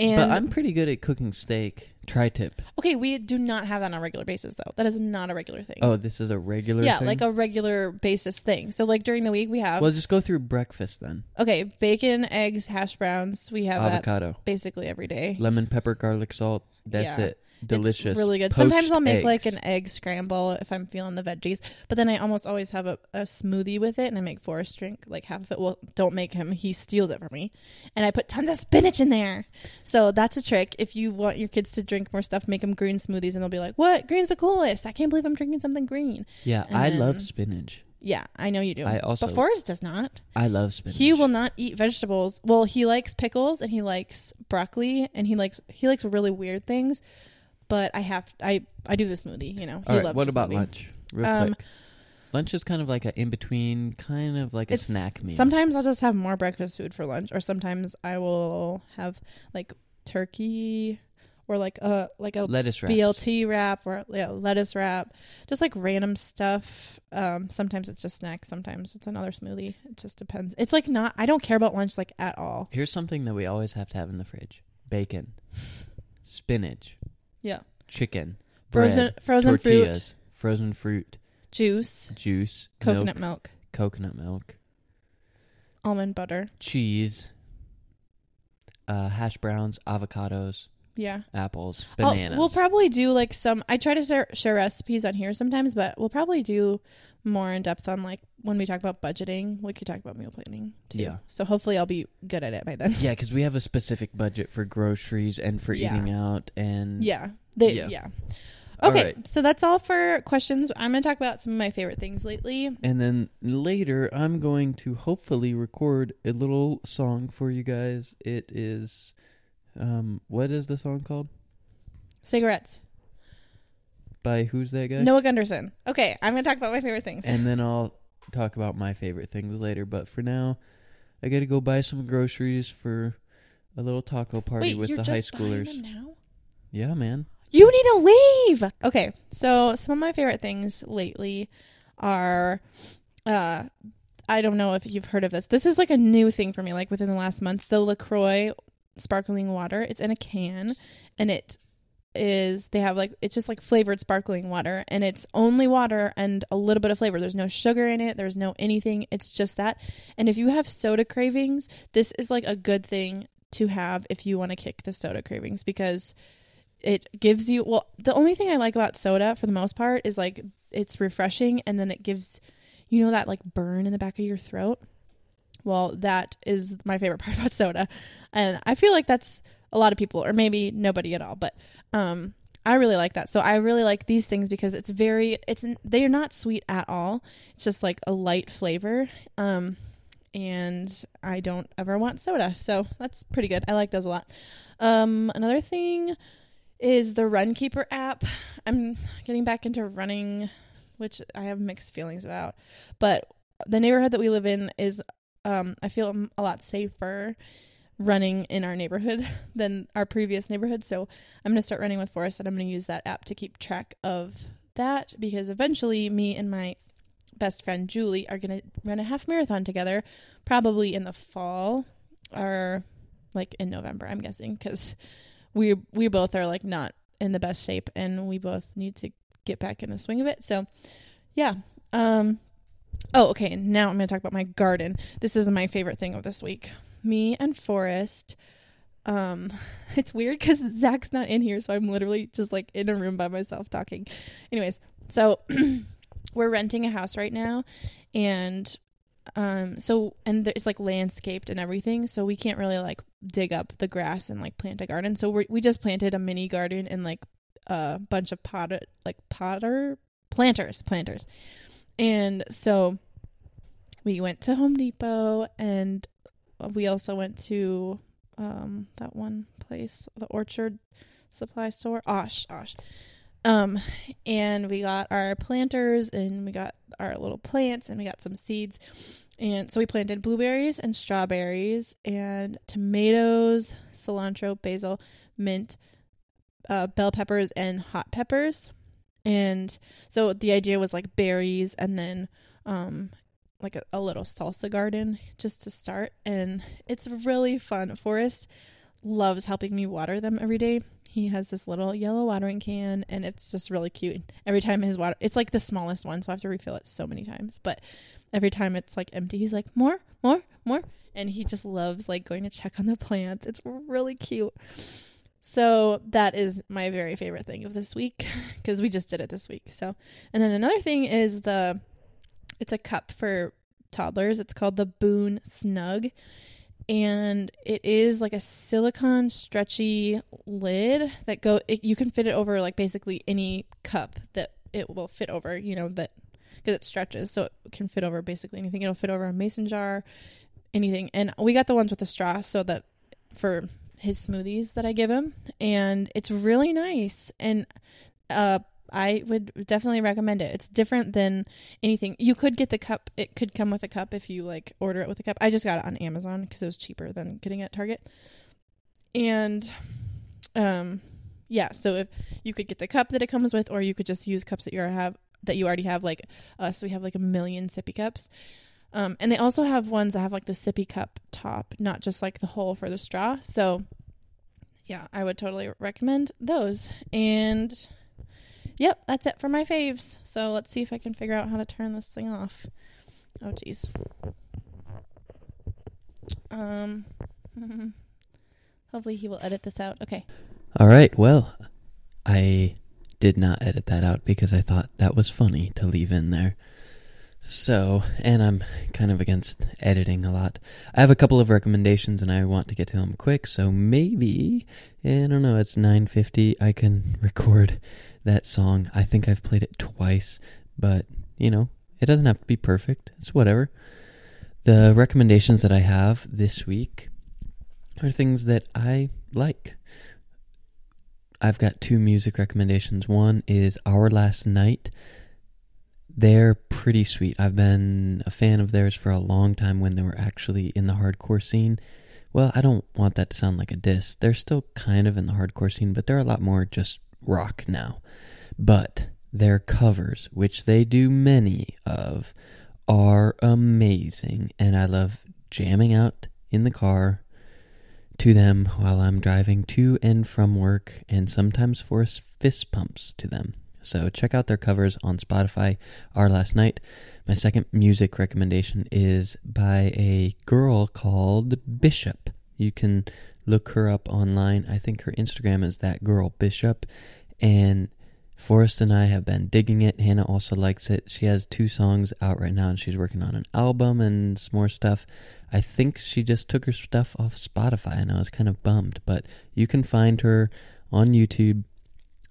and but I'm pretty good at cooking steak. Tri-tip. okay, we do not have that on a regular basis though. That is not a regular thing. Oh, this is a regular. yeah, thing? like a regular basis thing. So like during the week we have Well, just go through breakfast then. okay bacon, eggs, hash browns. We have that Avocado, basically every day. lemon pepper, garlic salt. That's Yeah. it. Delicious. It's really good. Sometimes I'll make like an egg scramble if I'm feeling the veggies, but then I almost always have a, a smoothie with it, and I make Forrest drink like half of it. Well, don't make him; he steals it from me, and I put tons of spinach in there. So that's a trick. If you want your kids to drink more stuff, make them green smoothies, and they'll be like, "What? Green's the coolest! I can't believe I'm drinking something green." Yeah, and I love spinach. Yeah, I know you do. I also- but Forrest does not. I love spinach. He will not eat vegetables. Well, he likes pickles and he likes broccoli and he likes he likes really weird things. But I have I I do the smoothie. You know, he All right. loves What the about smoothie. lunch? Real Um, quick. Lunch is kind of like an in between, kind of like a It's- snack meal. Sometimes I'll just have more breakfast food for lunch, or sometimes I will have like turkey or like a like a lettuce wraps. BLT wrap or yeah, lettuce wrap, just like random stuff. Um, sometimes it's just snacks, sometimes it's another smoothie. It just depends. It's like not. I don't care about lunch like at all. Here's something that we always have to have in the fridge: bacon, spinach, Yeah, chicken, frozen bread, frozen fruit, tortillas, frozen fruit, juice, juice, coconut milk, milk, coconut milk, almond butter. cheese, uh, hash browns, avocados, Yeah. apples, oh, I'll- bananas. we'll probably do like some. I try to share, share recipes on here sometimes, but we'll probably do more in depth on like when we talk about budgeting. We could talk about meal planning too. Yeah. So hopefully I'll be good at it by then. yeah, because we have a specific budget for groceries and for Yeah. eating out, and Yeah. They, Yeah. yeah. Okay, right. so that's all for questions. I'm going to talk about some of my favorite things lately. And then later, I'm going to hopefully record a little song for you guys. It is, um, what is the song called? Cigarettes. By who's that guy? Noah Gundersen. Okay, I'm going to talk about my favorite things. And then I'll talk about my favorite things later. But for now, I got to go buy some groceries for a little taco party Wait, with you're the just high schoolers. now? Yeah, man. You need to leave. Okay, so some of my favorite things lately are uh I don't know if you've heard of this. This is like a new thing for me like within the last month. The LaCroix sparkling water. It's in a can and it is they have like it's just like flavored sparkling water and it's only water and a little bit of flavor. There's no sugar in it, there's no anything. It's just that. And if you have soda cravings, this is like a good thing to have if you want to kick the soda cravings because it gives you well, the only thing I like about soda for the most part is like it's refreshing and then it gives you know that like burn in the back of your throat. Well, that is my favorite *laughs* part about soda. And I feel like that's a lot of people or maybe nobody at all, but um I really like that. So I really like these things because it's very it's they are not sweet at all. It's just like a light flavor. Um and I don't ever want soda. So that's pretty good. I like those a lot. Um another thing is the Runkeeper app. I'm getting back into running, which I have mixed feelings about. But the neighborhood that we live in is um I feel a lot safer running in our neighborhood *laughs* than our previous neighborhood. So I'm going to start running with Forrest and I'm going to use that app to keep track of that because eventually me and my best friend Julie are going to run a half marathon together, probably in the fall or like in November, I'm guessing, because we we both are like not in the best shape and we both need to get back in the swing of it. So yeah. Um oh okay, now I'm going to talk about my garden. This is my favorite thing of this week me and Forrest. Um, *laughs* it's weird because Zach's not in here, so I'm literally just like in a room by myself talking. Anyways, so *clears throat* we're renting a house right now, and um, so and it's like landscaped and everything, so we can't really like dig up the grass and like plant a garden. So we we just planted a mini garden in like a bunch of potted like potter planters planters, and so we went to Home Depot and we also went to um that one place, the Orchard Supply Store, Osh, Osh. Um, and we got our planters and we got our little plants and we got some seeds. And so we planted blueberries and strawberries and tomatoes, cilantro, basil, mint, uh, bell peppers, and hot peppers. And so the idea was like berries and then um, like a, a little salsa garden just to start and it's really fun. Forrest loves helping me water them every day. He has this little yellow watering can and it's just really cute. Every time his water it's like the smallest one, so I have to refill it so many times. But every time it's like empty, he's like, More, more, more and he just loves like going to check on the plants. It's really cute. So that is my very favorite thing of this week *laughs* because we just did it this week. So, and then another thing is the it's a cup for toddlers. It's called the Boon Snug. And it is like a silicone stretchy lid that go it, you can fit it over like basically any cup that it will fit over, you know, that because it stretches so it can fit over basically anything. It'll fit over a mason jar, anything. And we got the ones with the straw so that for his smoothies that I give him and it's really nice. And uh I would definitely recommend it. It's different than anything. You could get the cup. It could come with a cup if you like order it with a cup. I just got it on Amazon because it was cheaper than getting it at Target. And um yeah, so if you could get the cup that it comes with or you could just use cups that you have that you already have like us, we have like a million sippy cups. Um and they also have ones that have like the sippy cup top, not just like the hole for the straw. So yeah, I would totally recommend those. And Yep, that's it for my faves. So let's see if I can figure out how to turn this thing off. Oh, jeez. Um, *laughs* hopefully he will edit this out. Okay. All right. Well, I did not edit that out because I thought that was funny to leave in there. So, and I'm kind of against editing a lot. I have a couple of recommendations and I want to get to them quick. So maybe, eh, I don't know, it's 9:50. I can *laughs* record that song. I think I've played it twice, but you know, it doesn't have to be perfect. It's whatever. The recommendations that I have this week are things that I like. I've got two music recommendations. One is Our Last Night. They're pretty sweet. I've been a fan of theirs for a long time when they were actually in the hardcore scene. Well, I don't want that to sound like a diss. They're still kind of in the hardcore scene, but they're a lot more just rock now. But their covers, which they do many of, are amazing. And I love jamming out in the car to them while I'm driving to and from work, and sometimes Forrest fist pumps to them. So check out their covers on Spotify. Our Last Night. My second music recommendation is by a girl called Bishop. You can look her up online. I think her Instagram is that girl Bishop. And Forrest and I have been digging it. Hannah also likes it. She has two songs out right now and she's working on an album and some more stuff. I think she just took her stuff off Spotify and I was kind of bummed. But you can find her on YouTube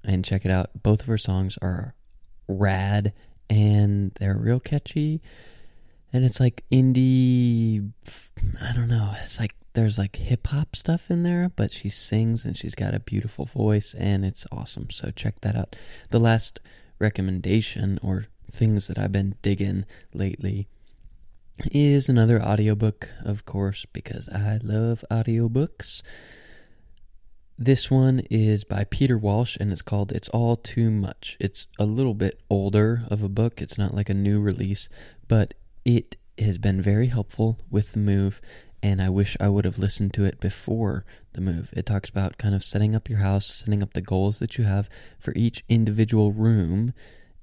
and check it out. Both of her songs are rad and they're real catchy. And it's like indie, I don't know, it's like there's like hip hop stuff in there, but she sings and she's got a beautiful voice and it's awesome. So check that out. The last recommendation or things that I've been digging lately is another audiobook, of course, because I love audiobooks. This one is by Peter Walsh and it's called It's All Too Much. It's a little bit older of a book. It's not like a new release, but it has been very helpful with the move and I wish I would have listened to it before the move. It talks about kind of setting up your house, setting up the goals that you have for each individual room,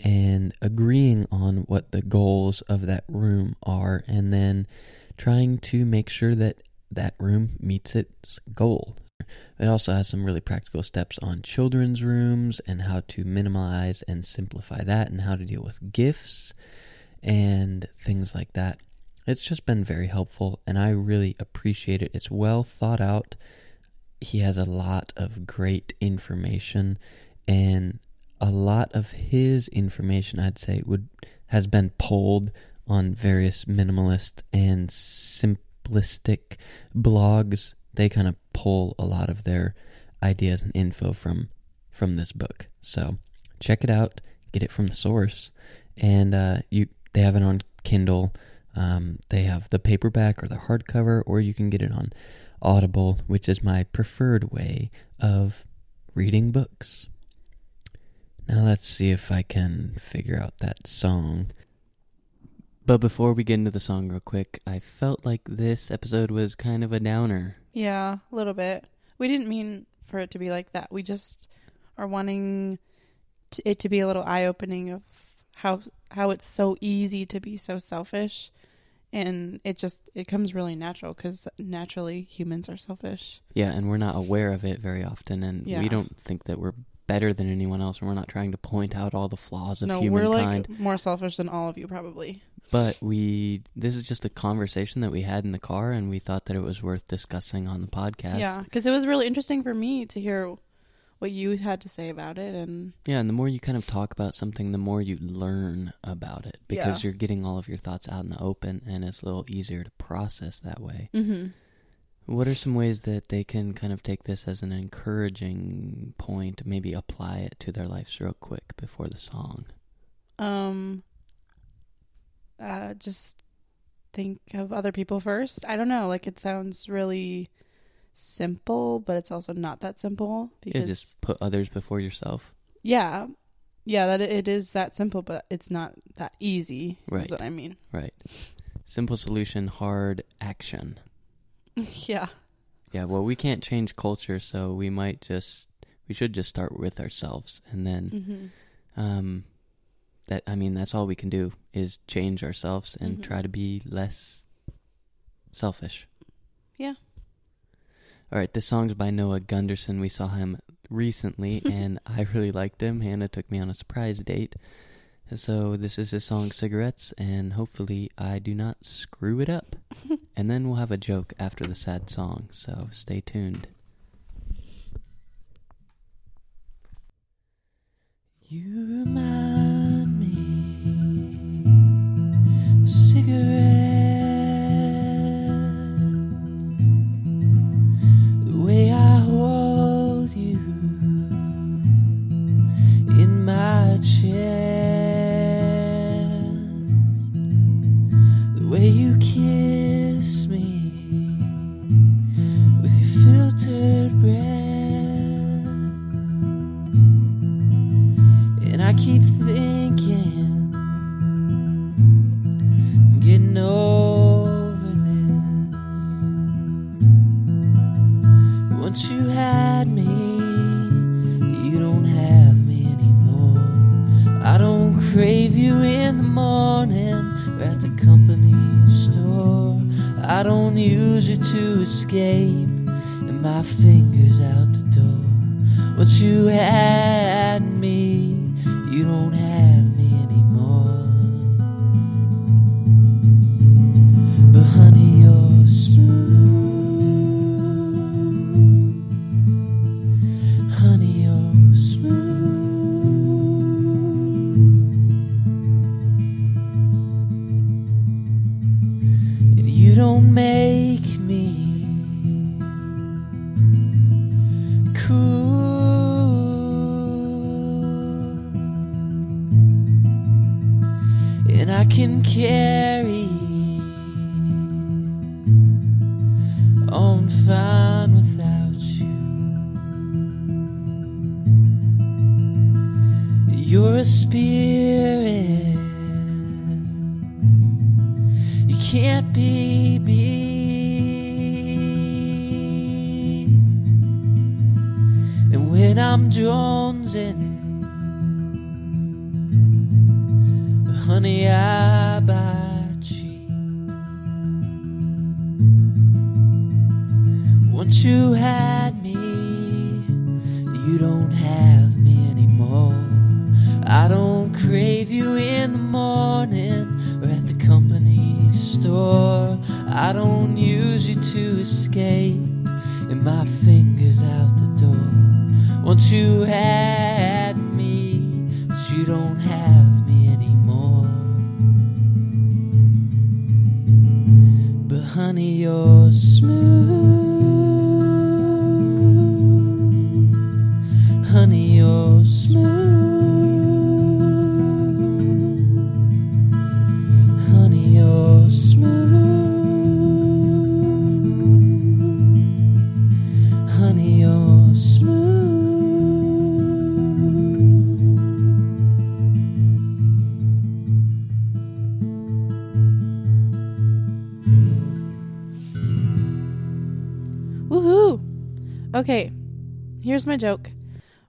and agreeing on what the goals of that room are, and then trying to make sure that that room meets its goal. It also has some really practical steps on children's rooms and how to minimize and simplify that, and how to deal with gifts and things like that. It's just been very helpful, and I really appreciate it. It's well thought out. He has a lot of great information, and a lot of his information, I'd say, would has been pulled on various minimalist and simplistic blogs. They kind of pull a lot of their ideas and info from from this book. So check it out, get it from the source, and uh, you they have it on Kindle um, they have the paperback or the hardcover, or you can get it on Audible, which is my preferred way of reading books. Now let's see if I can figure out that song. But before we get into the song, real quick, I felt like this episode was kind of a downer. Yeah, a little bit. We didn't mean for it to be like that. We just are wanting to, it to be a little eye opening of how how it's so easy to be so selfish and it just it comes really natural because naturally humans are selfish Yeah, and we're not aware of it very often, and Yeah. we don't think that we're better than anyone else, and we're not trying to point out all the flaws of no we're humankind. like more selfish than all of you probably But we, this is just a conversation that we had in the car, and we thought that it was worth discussing on the podcast. yeah because it was really interesting for me to hear what you had to say about it and Yeah, and the more you kind of talk about something, the more you learn about it because Yeah. you're getting all of your thoughts out in the open, and it's a little easier to process that way. mm-hmm. What are some ways that they can kind of take this as an encouraging point, maybe apply it to their lives real quick before the song? um uh just think of other people first i don't know like it sounds really simple but it's also not that simple because Yeah, just put others before yourself. Yeah. Yeah, that it is that simple, but it's not that easy. Right. Is what I mean. Right. Simple solution, hard action. *laughs* yeah. Yeah, well, we can't change culture, so we might just, we should just start with ourselves. And then, Mm-hmm. um, that, I mean, that's all we can do is change ourselves and Mhm. try to be less selfish. Yeah. All right, this song's by Noah Gundersen. We saw him recently, *laughs* and I really liked him. Hannah took me on a surprise date. So this is his song Cigarettes, and hopefully I do not screw it up. *laughs* and then we'll have a joke after the sad song, so stay tuned. You remind of Once you had me, you don't have me anymore. I don't crave you in the morning or at the company store. I don't use you to escape, and my fingers out the door. Once you had me, but you don't have me anymore. But honey, you're smooth. My joke.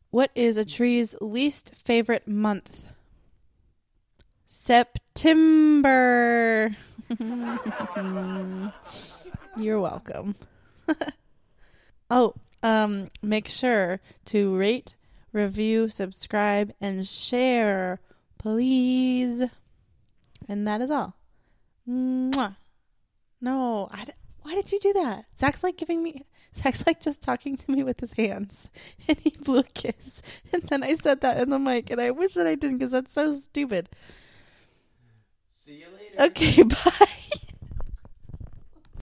What is a tree's least favorite month? September. *laughs* You're welcome. *laughs* oh, um, make sure to rate, review, subscribe, and share, please. And that is all. Mwah. No, I, why did you do that? Zach's like giving me. Zach's like just talking to me with his hands, *laughs* and he blew a kiss, and then I said that in the mic, and I wish that I didn't because that's so stupid. See you later. Okay, *laughs* bye.